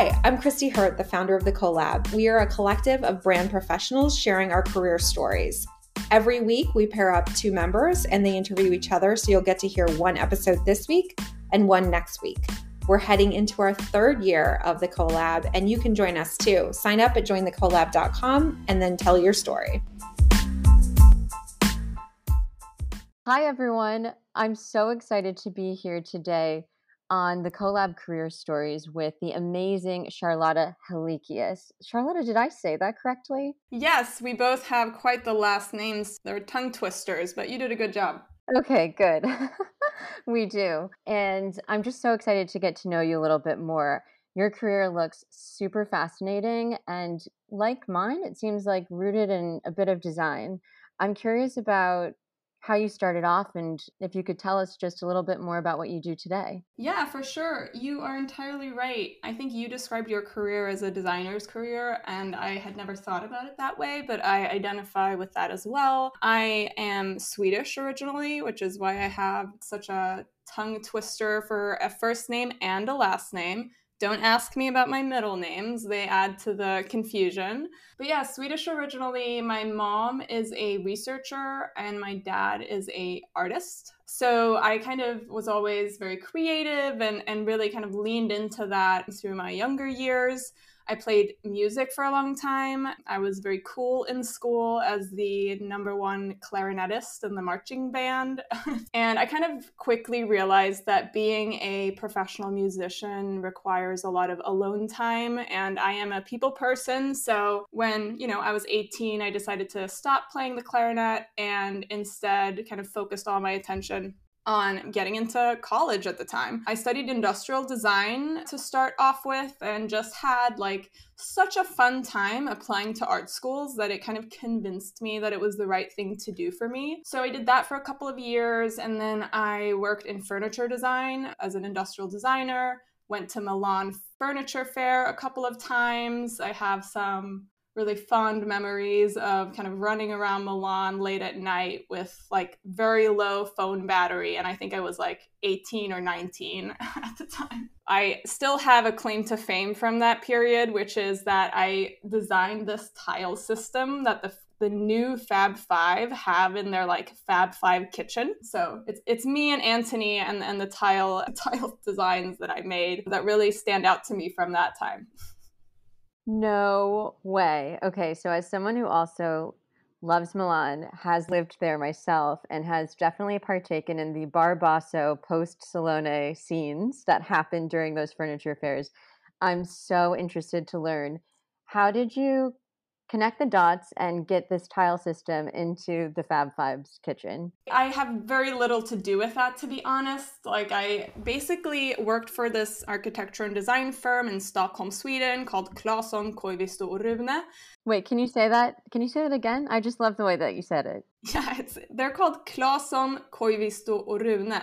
Hi, I'm Christy Hurt, the founder of The Collab. We are a collective of brand professionals sharing our career stories. Every week, we pair up two members and they interview each other, so you'll get to hear one episode this week and one next week. We're heading into our third year of The Collab, and you can join us too. Sign up at jointhecollab.com and then tell your story. Hi, everyone. I'm so excited to be here today on the collab career stories with the amazing Charlotta Hellichius. Charlotta, did I say that correctly? Yes, we both have quite the last names. They're tongue twisters, but you did a good job. Okay, good. we do. And I'm just so excited to get to know you a little bit more. Your career looks super fascinating and like mine, it seems like rooted in a bit of design. I'm curious about how you started off and if you could tell us just a little bit more about what you do today. Yeah, for sure. You are entirely right. I think you described your career as a designer's career, and I had never thought about it that way, but I identify with that as well. I am Swedish originally, which is why I have such a tongue twister for a first name and a last name. Don't ask me about my middle names, they add to the confusion. But yeah, Swedish originally. My mom is a researcher and my dad is a artist. So I kind of was always very creative and, and really kind of leaned into that through my younger years. I played music for a long time. I was very cool in school as the number one clarinetist in the marching band. and I kind of quickly realized that being a professional musician requires a lot of alone time. And I am a people person. So when, you know, I was 18, I decided to stop playing the clarinet and instead kind of focused all my attention on getting into college at the time. I studied industrial design to start off with and just had like such a fun time applying to art schools that it kind of convinced me that it was the right thing to do for me. So I did that for a couple of years and then I worked in furniture design as an industrial designer. Went to Milan Furniture Fair a couple of times. I have some really fond memories of kind of running around Milan late at night with like very low phone battery. And I think I was like 18 or 19 at the time. I still have a claim to fame from that period, which is that I designed this tile system that the the new Fab Five have in their like Fab Five kitchen. So it's it's me and Antoni and, and the tile tile designs that I made that really stand out to me from that time. No way. Okay, so as someone who also loves Milan, has lived there myself, and has definitely partaken in the Bar Basso post Salone scenes that happened during those furniture fairs, I'm so interested to learn how did you connect the dots and get this tile system into the Fab Five's kitchen? I have very little to do with that, to be honest. Like, I basically worked for this architecture and design firm in Stockholm, Sweden called Claesson, Koivisto och Rune. Wait, can you say that? Can you say that again? I just love the way that you said it. Yeah, it's, they're called Claesson, Koivisto och Rune.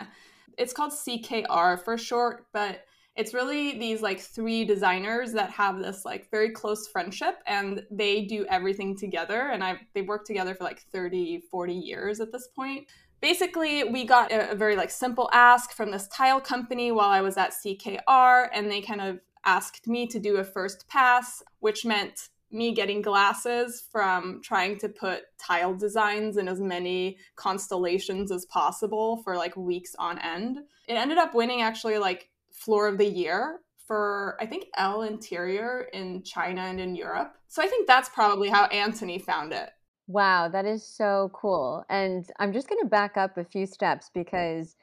It's called CKR for short, but it's really these like three designers that have this like very close friendship and they do everything together and i they worked together for like 30 40 years at this point basically we got a, a very like simple ask from this tile company while i was at ckr and they kind of asked me to do a first pass which meant me getting glasses from trying to put tile designs in as many constellations as possible for like weeks on end. It ended up winning actually like floor of the year for I think Elle Interior in China and in Europe. So I think that's probably how Antoni found it. Wow, that is so cool. And I'm just going to back up a few steps because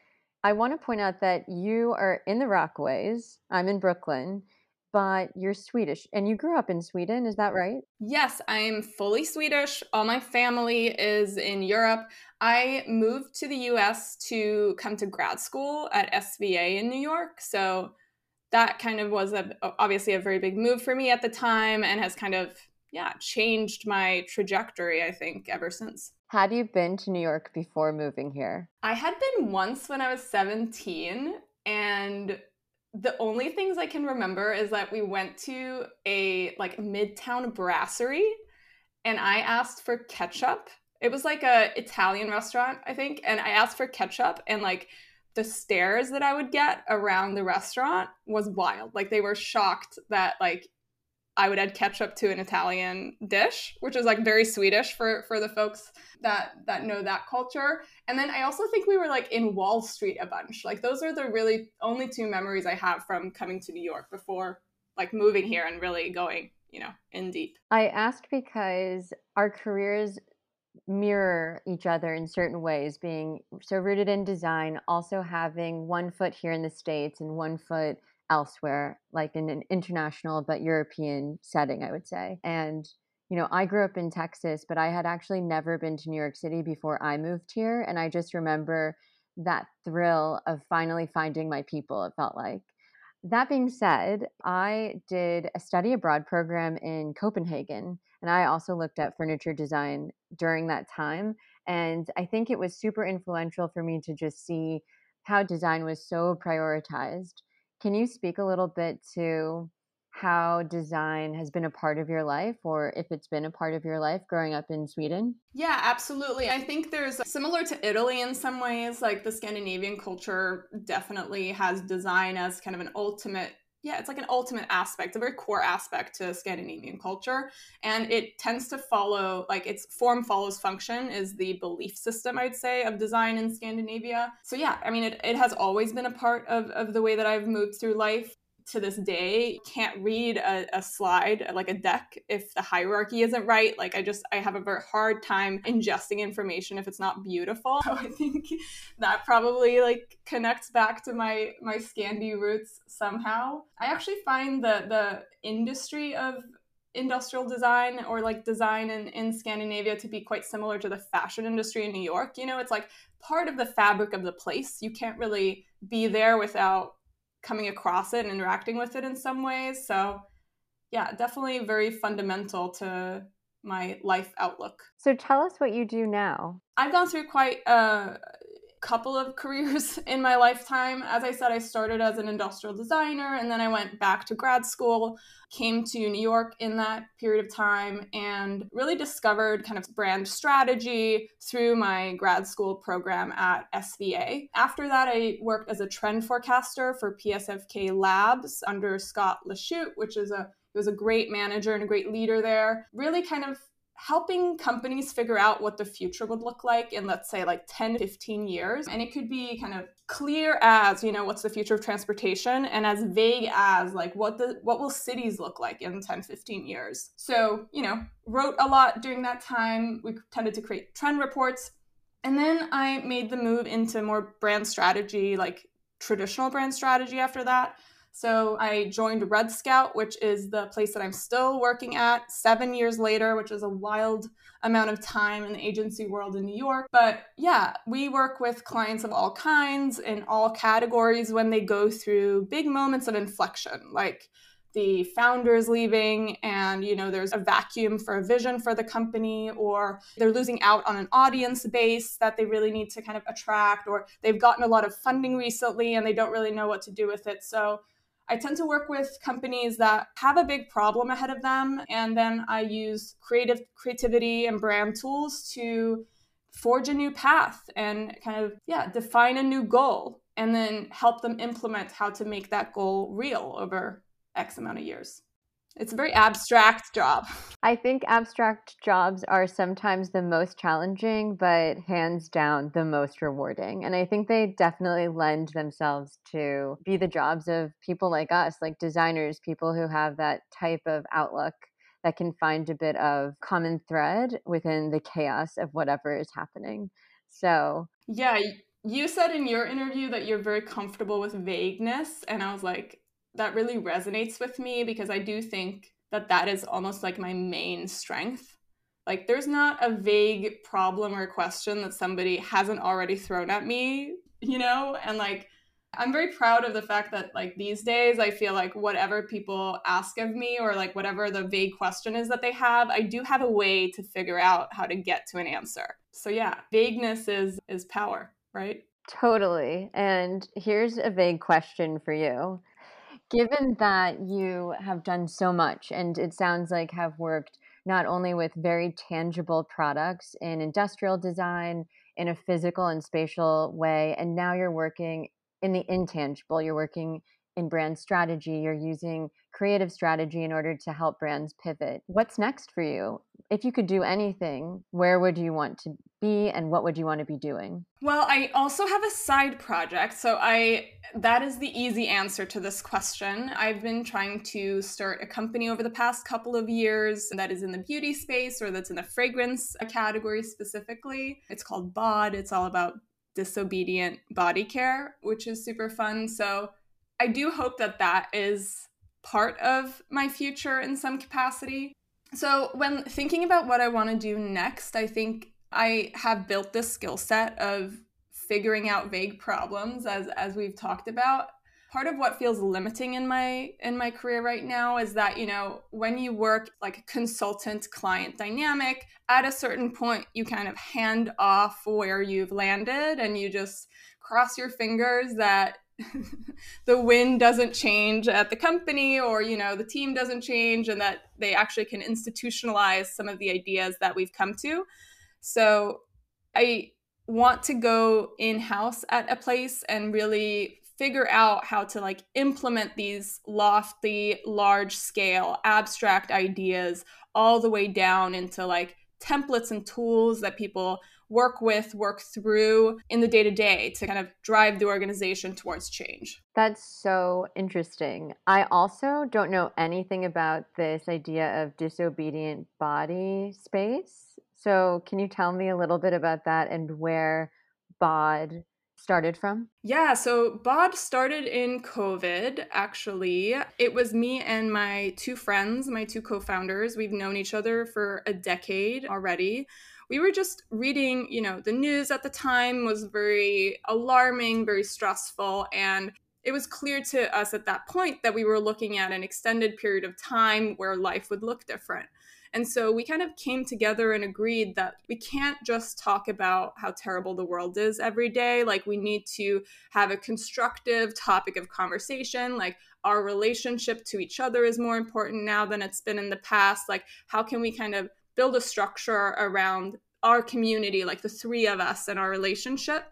I want to point out that you are in the Rockaways. I'm in Brooklyn, but you're Swedish and you grew up in Sweden, is that right? Yes, I'm fully Swedish. All my family is in Europe. I moved to the US to come to grad school at SVA in New York. So that kind of was a, obviously a very big move for me at the time and has kind of yeah changed my trajectory i think ever since had you been to new york before moving here i had been once when i was 17 and the only things i can remember is that we went to a like midtown brasserie and i asked for ketchup it was like a Italian restaurant, I think, and I asked for ketchup and like the stares that I would get around the restaurant was wild. Like they were shocked that like I would add ketchup to an Italian dish, which is like very Swedish for for the folks that that know that culture. And then I also think we were like in Wall Street a bunch. Like those are the really only two memories I have from coming to New York before like moving here and really going, you know, in deep. I asked because our careers mirror each other in certain ways, being so rooted in design, also having one foot here in the States and one foot elsewhere, like in an international but European setting, I would say. And, you know, I grew up in Texas, but I had actually never been to New York City before I moved here. And I just remember that thrill of finally finding my people, it felt like. That being said, I did a study abroad program in Copenhagen, and I also looked at furniture design during that time. And I think it was super influential for me to just see how design was so prioritized. Can you speak a little bit to how design has been a part of your life or if it's been a part of your life growing up in Sweden? Yeah, absolutely. I think there's similar to Italy in some ways, like the Scandinavian culture definitely has design as kind of an ultimate yeah, it's like an ultimate aspect, a very core aspect to Scandinavian culture. And it tends to follow, like its form follows function is the belief system, I'd say, of design in Scandinavia. So yeah, I mean, it, it has always been a part of, of the way that I've moved through life to this day can't read a, a, slide like a deck if the hierarchy isn't right like i just i have a very hard time ingesting information if it's not beautiful so i think that probably like connects back to my my scandi roots somehow i actually find the the industry of industrial design or like design in, in Scandinavia to be quite similar to the fashion industry in New York. You know, it's like part of the fabric of the place. You can't really be there without coming across it and interacting with it in some ways. So, yeah, definitely very fundamental to my life outlook. So, tell us what you do now. I've gone through quite a couple of careers in my lifetime. As I said, I started as an industrial designer and then I went back to grad school, came to New York in that period of time, and really discovered kind of brand strategy through my grad school program at SVA. After that, I worked as a trend forecaster for PSFK Labs under Scott Lachut, which is a he was a great manager and a great leader there. Really kind of helping companies figure out what the future would look like in let's say like 10 15 years. And it could be kind of clear as you know what's the future of transportation and as vague as like what the what will cities look like in 10 15 years. So you know wrote a lot during that time. We tended to create trend reports. And then i made the move into more brand strategy like traditional brand strategy after that so I joined Redscout, which is the place that I'm still working at seven years later, which is a wild amount of time in the agency world in New York. But yeah, we work with clients of all kinds in all categories when they go through big moments of inflection, like the founders leaving and you know there's a vacuum for a vision for the company or they're losing out on an audience base that they really need to kind of attract or they've gotten a lot of funding recently and they don't really know what to do with it so I tend to work with companies that have a big problem ahead of them, and then I use creative creativity and brand tools to forge a new path and kind of yeah define a new goal, and then help them implement how to make that goal real over X amount of years. It's a very abstract job. I think abstract jobs are sometimes the most challenging, but hands down the most rewarding. And I think they definitely lend themselves to be the jobs of people like us, like designers, people who have that type of outlook that can find a bit of common thread within the chaos of whatever is happening. So, yeah, you said in your interview that you're very comfortable with vagueness. And I was like, that really resonates with me because I do think that that is almost like my main strength. Like, there's not a vague problem or question that somebody hasn't already thrown at me, you know? And like, I'm very proud of the fact that, like, these days, I feel like whatever people ask of me or like whatever the vague question is that they have, I do have a way to figure out how to get to an answer. So, yeah, vagueness is, is power, right? Totally. And here's a vague question for you given that you have done so much and it sounds like have worked not only with very tangible products in industrial design in a physical and spatial way and now you're working in the intangible. You're working in brand strategy, you're using creative strategy in order to help brands pivot. What's next for you? If you could do anything, where would you want to be and what would you want to be doing? Well, I also have a side project. So I that is the easy answer to this question. I've been trying to start a company over the past couple of years that is in the beauty space or that's in the fragrance category specifically. It's called Baude. It's all about disobedient body care, which is super fun. So I do hope that that is part of my future in some capacity. So, when thinking about what I want to do next, I think I have built this skill set of figuring out vague problems as as we've talked about. Part of what feels limiting in my in my career right now is that, you know, when you work like a consultant client dynamic, at a certain point you kind of hand off where you've landed and you just cross your fingers that the wind doesn't change at the company or you know the team doesn't change and that they actually can institutionalize some of the ideas that we've come to. So i want to go in house at a place and really figure out how to like implement these lofty large scale abstract ideas all the way down into like templates and tools that people work with, work through in the day to day to kind of drive the organization towards change. That's so interesting. I also don't know anything about this idea of disobedient body space. So, can you tell me a little bit about that and where Baude started from? Yeah, so Baude started in COVID, actually. It was me and my two friends, my two co founders. We've known each other for a decade already we were just reading, you know, the news at the time was very alarming, very stressful. And it was clear to us at that point that we were looking at an extended period of time where life would look different. And so we kind of came together and agreed that we can't just talk about how terrible the world is every day. Like, we need to have a constructive topic of conversation. Like, our relationship to each other is more important now than it's been in the past. Like, how can we kind of build a structure around our community, like the three of us and our relationship.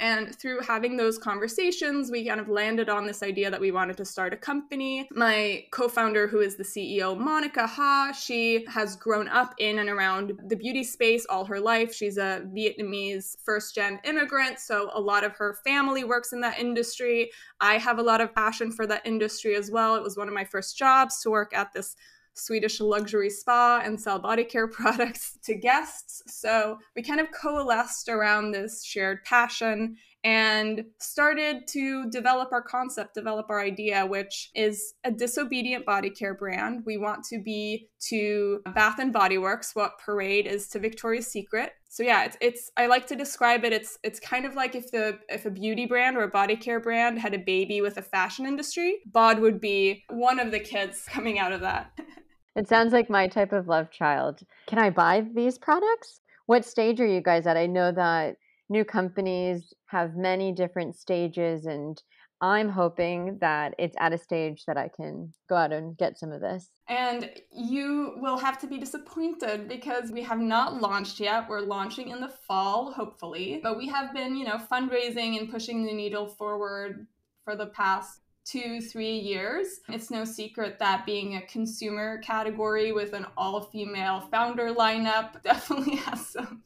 And through having those conversations, we kind of landed on this idea that we wanted to start a company. My co founder, who is the CEO, Monica Ha, she has grown up in and around the beauty space all her life. She's a Vietnamese first gen immigrant, so a lot of her family works in that industry. I have a lot of passion for that industry as well. It was one of my first jobs to work at this Swedish luxury spa and sell body care products to guests. So we kind of coalesced around this shared passion and started to develop our concept, develop our idea, which is a disobedient body care brand. We want to be to Bath and Body Works what Parade is to Victoria's Secret. So yeah, it's, it's I like to describe it. It's it's kind of like if the if a beauty brand or a body care brand had a baby with a fashion industry, Baude would be one of the kids coming out of that. It sounds like my type of love child. Can I buy these products? What stage are you guys at? I know that new companies have many different stages, and I'm hoping that it's at a stage that I can go out and get some of this. And you will have to be disappointed because we have not launched yet. We're launching in the fall, hopefully. But we have been, you know, fundraising and pushing the needle forward for the past two, three years. It's no secret that being a consumer category with an all female founder lineup definitely has some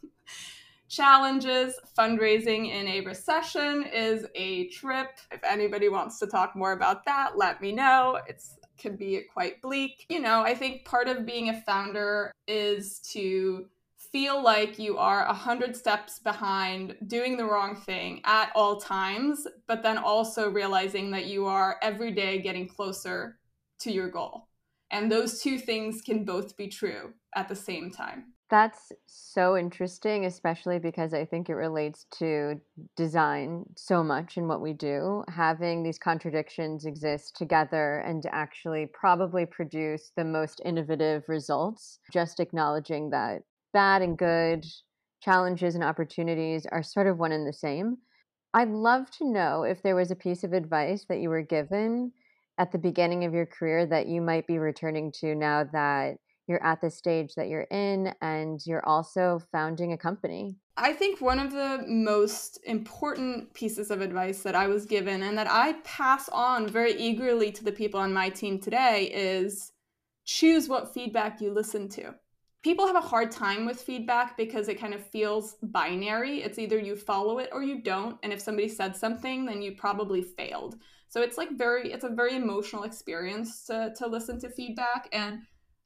challenges. Fundraising in a recession is a trip. If anybody wants to talk more about that, let me know. It's can be quite bleak. You know, I think part of being a founder is to feel like you are a hundred steps behind doing the wrong thing at all times, but then also realizing that you are every day getting closer to your goal. And those two things can both be true at the same time. That's so interesting, especially because I think it relates to design so much in what we do. Having these contradictions exist together and actually probably produce the most innovative results, just acknowledging that bad and good, challenges and opportunities are sort of one and the same. I'd love to know if there was a piece of advice that you were given at the beginning of your career that you might be returning to now that you're at the stage that you're in and you're also founding a company. I think one of the most important pieces of advice that I was given and that I pass on very eagerly to the people on my team today is choose what feedback you listen to. People have a hard time with feedback because it kind of feels binary. It's either you follow it or you don't. And if somebody said something, then you probably failed. So it's like very, it's a very emotional experience to, to listen to feedback. And,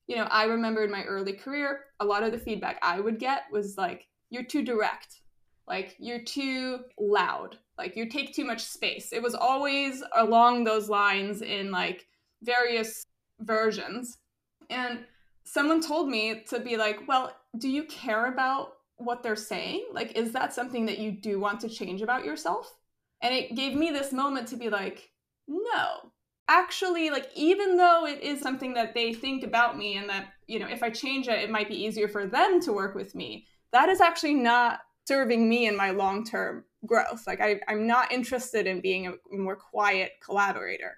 you know, I remember in my early career, a lot of the feedback I would get was like, you're too direct. Like, you're too loud. Like, you take too much space. It was always along those lines in like various versions. And someone told me to be like, well, do you care about what they're saying? Like, is that something that you do want to change about yourself? And it gave me this moment to be like, no. Actually, like, even though it is something that they think about me and that, you know, if I change it, it might be easier for them to work with me, that is actually not serving me in my long term growth. Like, I, I'm not interested in being a more quiet collaborator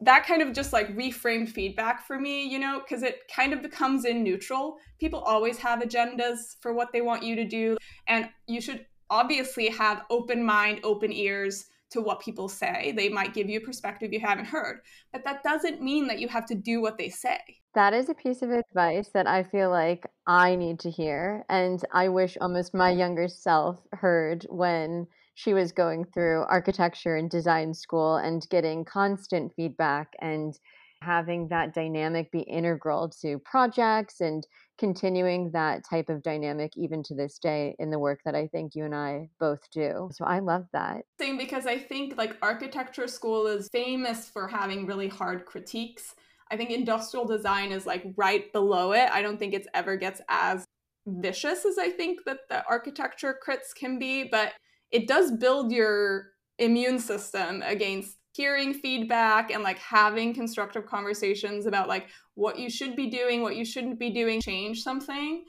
that kind of just like reframed feedback for me, you know, because it kind of becomes in neutral. People always have agendas for what they want you to do, and you should obviously have open mind, open ears to what people say. They might give you a perspective you haven't heard, but that doesn't mean that you have to do what they say. That is a piece of advice that I feel like I need to hear. And I wish almost my younger self heard when she was going through architecture and design school and getting constant feedback and having that dynamic be integral to projects and continuing that type of dynamic even to this day in the work that I think you and I both do. So I love that. Same because I think like architecture school is famous for having really hard critiques. I think industrial design is like right below it. I don't think it's ever gets as vicious as I think that the architecture crits can be, but it does build your immune system against hearing feedback and like having constructive conversations about like what you should be doing, what you shouldn't be doing, change something.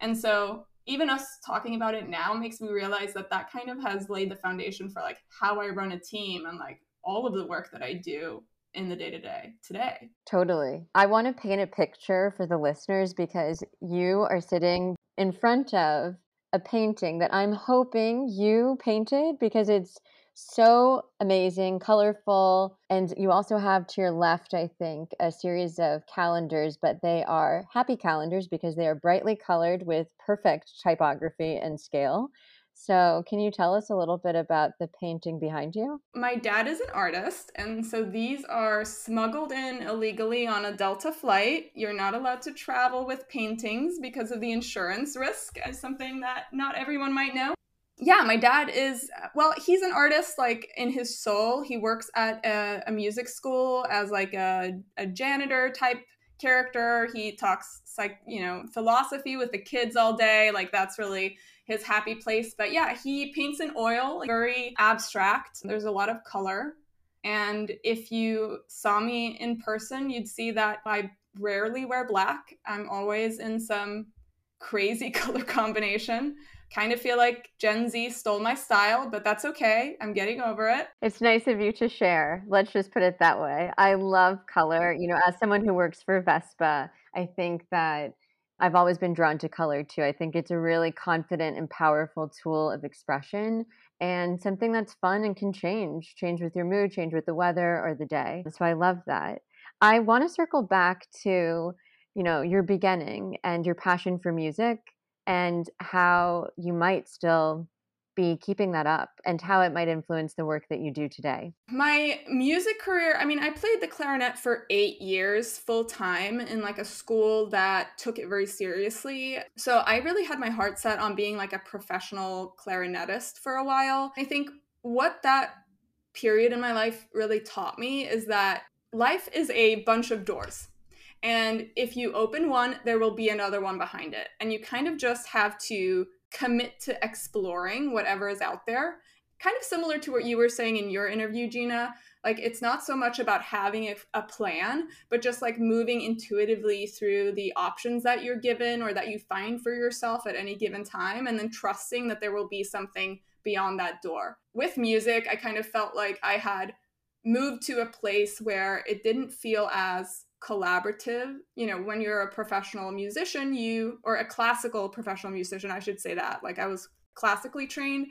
And so even us talking about it now makes me realize that that kind of has laid the foundation for like how I run a team and like all of the work that I do in the day to day today. Totally. I want to paint a picture for the listeners because you are sitting in front of a painting that I'm hoping you painted because it's so amazing, colorful. And you also have to your left, I think, a series of calendars, but they are happy calendars because they are brightly colored with perfect typography and scale. So, can you tell us a little bit about the painting behind you? My dad is an artist, and so these are smuggled in illegally on a Delta flight. You're not allowed to travel with paintings because of the insurance risk, as something that not everyone might know. Yeah, my dad is, well, he's an artist like in his soul. He works at a, a music school as like a, a janitor type character. He talks like, you know, philosophy with the kids all day. Like that's really his happy place. But yeah, he paints in oil, very abstract. There's a lot of color. And if you saw me in person, you'd see that I rarely wear black. I'm always in some crazy color combination. Kind of feel like Gen Z stole my style, but that's okay. I'm getting over it. It's nice of you to share. Let's just put it that way. I love color. You know, as someone who works for Vespa, I think that I've always been drawn to color too. I think it's a really confident and powerful tool of expression and something that's fun and can change, change with your mood, change with the weather or the day. So I love that. I want to circle back to, you know, your beginning and your passion for music and how you might still be keeping that up and how it might influence the work that you do today? My music career, I mean, I played the clarinet for eight years full time in like a school that took it very seriously. So I really had my heart set on being like a professional clarinetist for a while. I think what that period in my life really taught me is that life is a bunch of doors. And if you open one, there will be another one behind it. And you kind of just have to commit to exploring whatever is out there. Kind of similar to what you were saying in your interview, Gina. Like, it's not so much about having a, a, plan, but just like moving intuitively through the options that you're given or that you find for yourself at any given time, and then trusting that there will be something beyond that door. With music, I kind of felt like I had moved to a place where it didn't feel as collaborative. You know, when you're a professional musician, you, or a classical professional musician, I should say that. Like I was classically trained,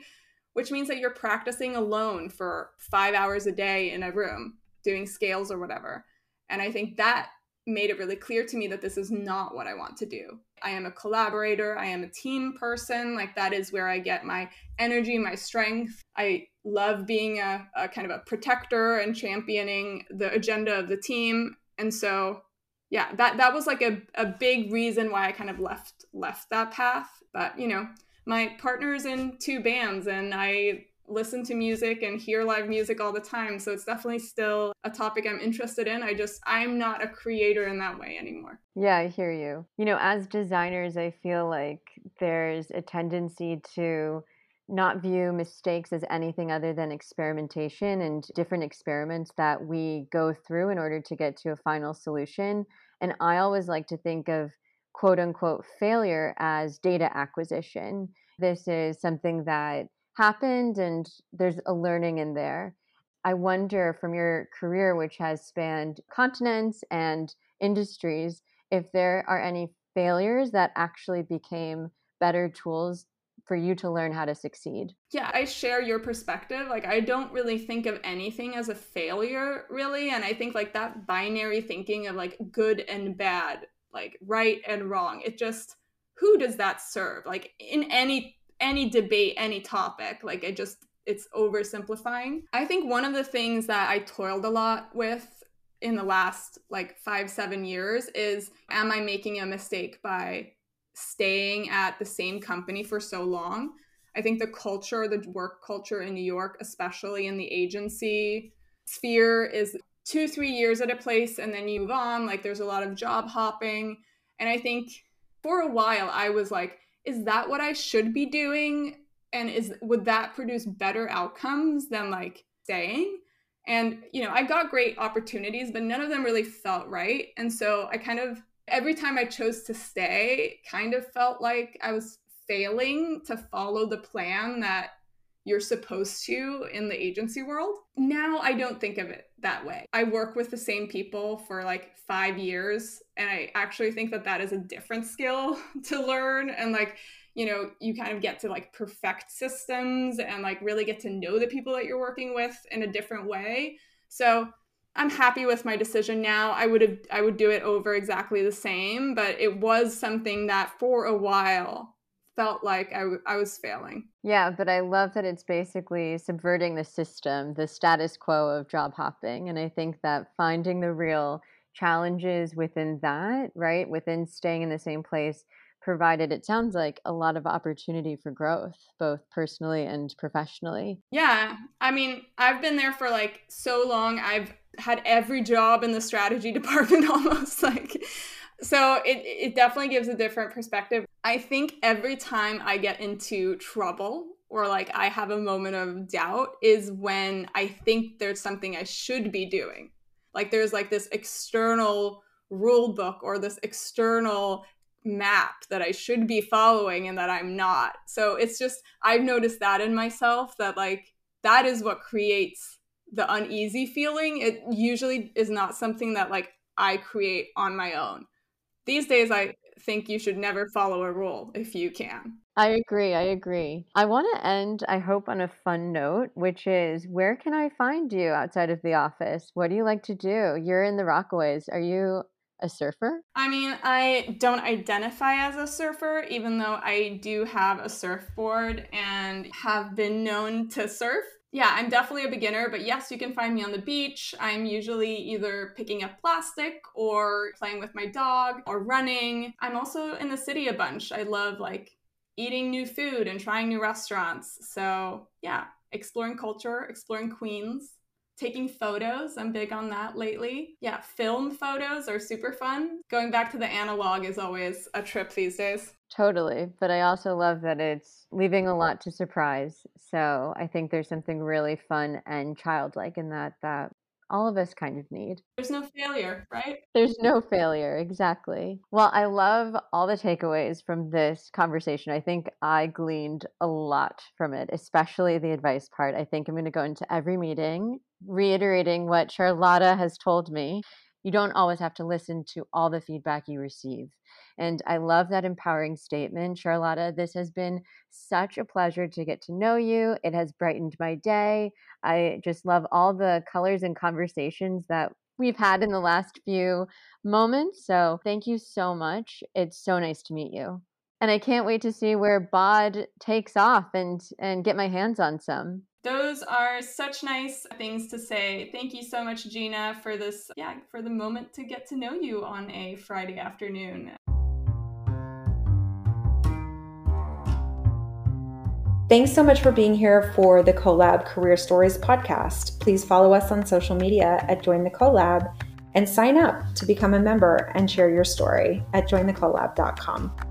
which means that you're practicing alone for five hours a day in a room doing scales or whatever. And I think that made it really clear to me that this is not what I want to do. I am a collaborator, I am a team person. Like, that is where I get my energy, my strength. I love being a, a kind of a protector and championing the agenda of the team. And so, yeah, that, that was like a, a big reason why I kind of left left that path. But, you know, my partner's in two bands and I listen to music and hear live music all the time. So it's definitely still a topic I'm interested in. I just, I'm not a creator in that way anymore. Yeah, I hear you. You know, as designers, I feel like there's a tendency to not view mistakes as anything other than experimentation and different experiments that we go through in order to get to a final solution. And I always like to think of quote unquote failure as data acquisition. This is something that happened and there's a learning in there. I wonder from your career, which has spanned continents and industries, if there are any failures that actually became better tools for you to learn how to succeed. Yeah, I share your perspective. Like, I don't really think of anything as a failure, really. And I think, like, that binary thinking of like good and bad, like right and wrong, it just, who does that serve? Like, in any any debate, any topic. Like it just it's oversimplifying. I think one of the things that I toiled a lot with in the last like 5 7 years is am I making a mistake by staying at the same company for so long? I think the culture, the work culture in New York, especially in the agency sphere is 2 3 years at a place and then you move on, like there's a lot of job hopping. And I think for a while I was like is that what I should be doing? And is would that produce better outcomes than like staying? And you know, I got great opportunities, but none of them really felt right. And so I kind of every time I chose to stay, kind of felt like I was failing to follow the plan that you're supposed to in the agency world. Now I don't think of it that way. I work with the same people for like five years, and I actually think that that is a different skill to learn. And like, you know, you kind of get to like perfect systems and like really get to know the people that you're working with in a different way. So I'm happy with my decision now. I would have I would do it over exactly the same, but it was something that for a while felt like I, w- I was failing. Yeah, but I love that it's basically subverting the system, the status quo of job hopping. And I think that finding the real challenges within that, right, within staying in the same place, provided it sounds like a lot of opportunity for growth, both personally and professionally. Yeah. I mean, I've been there for like so long. I've had every job in the strategy department almost like so it, it definitely gives a different perspective. I think every time I get into trouble or like I have a moment of doubt is when I think there's something I should be doing. Like there's like this external rule book or this external map that I should be following and that I'm not. So it's just, I've noticed that in myself that like that is what creates the uneasy feeling. It usually is not something that like I create on my own these days I think you should never follow a rule if you can. I agree. I agree. I want to end, I hope, on a fun note, which is where can I find you outside of the office? What do you like to do? You're in the Rockaways. Are you a surfer? I mean, I don't identify as a surfer, even though I do have a surfboard and have been known to surf yeah, I'm definitely a beginner, but yes, you can find me on the beach. I'm usually either picking up plastic or playing with my dog or running. I'm also in the city a bunch. I love like eating new food and trying new restaurants. So, yeah, exploring culture, exploring Queens, taking photos. I'm big on that lately. Yeah, film photos are super fun. Going back to the analog is always a trip these days. Totally. But I also love that it's leaving a lot to surprise. So I think there's something really fun and childlike in that that all of us kind of need. There's no failure, right? There's no failure, exactly. Well, I love all the takeaways from this conversation. I think I gleaned a lot from it, especially the advice part. I think I'm going to go into every meeting reiterating what Charlotta has told me you don't always have to listen to all the feedback you receive. And I love that empowering statement, Charlotta. This has been such a pleasure to get to know you. It has brightened my day. I just love all the colors and conversations that we've had in the last few moments. So thank you so much. It's so nice to meet you. And I can't wait to see where Baude takes off and and get my hands on some. Those are such nice things to say. Thank you so much, Gina, for this, yeah, for the moment to get to know you on a Friday afternoon. Thanks so much for being here for the Collab Career Stories podcast. Please follow us on social media at Join the Collab and sign up to become a member and share your story at jointhecollab.com.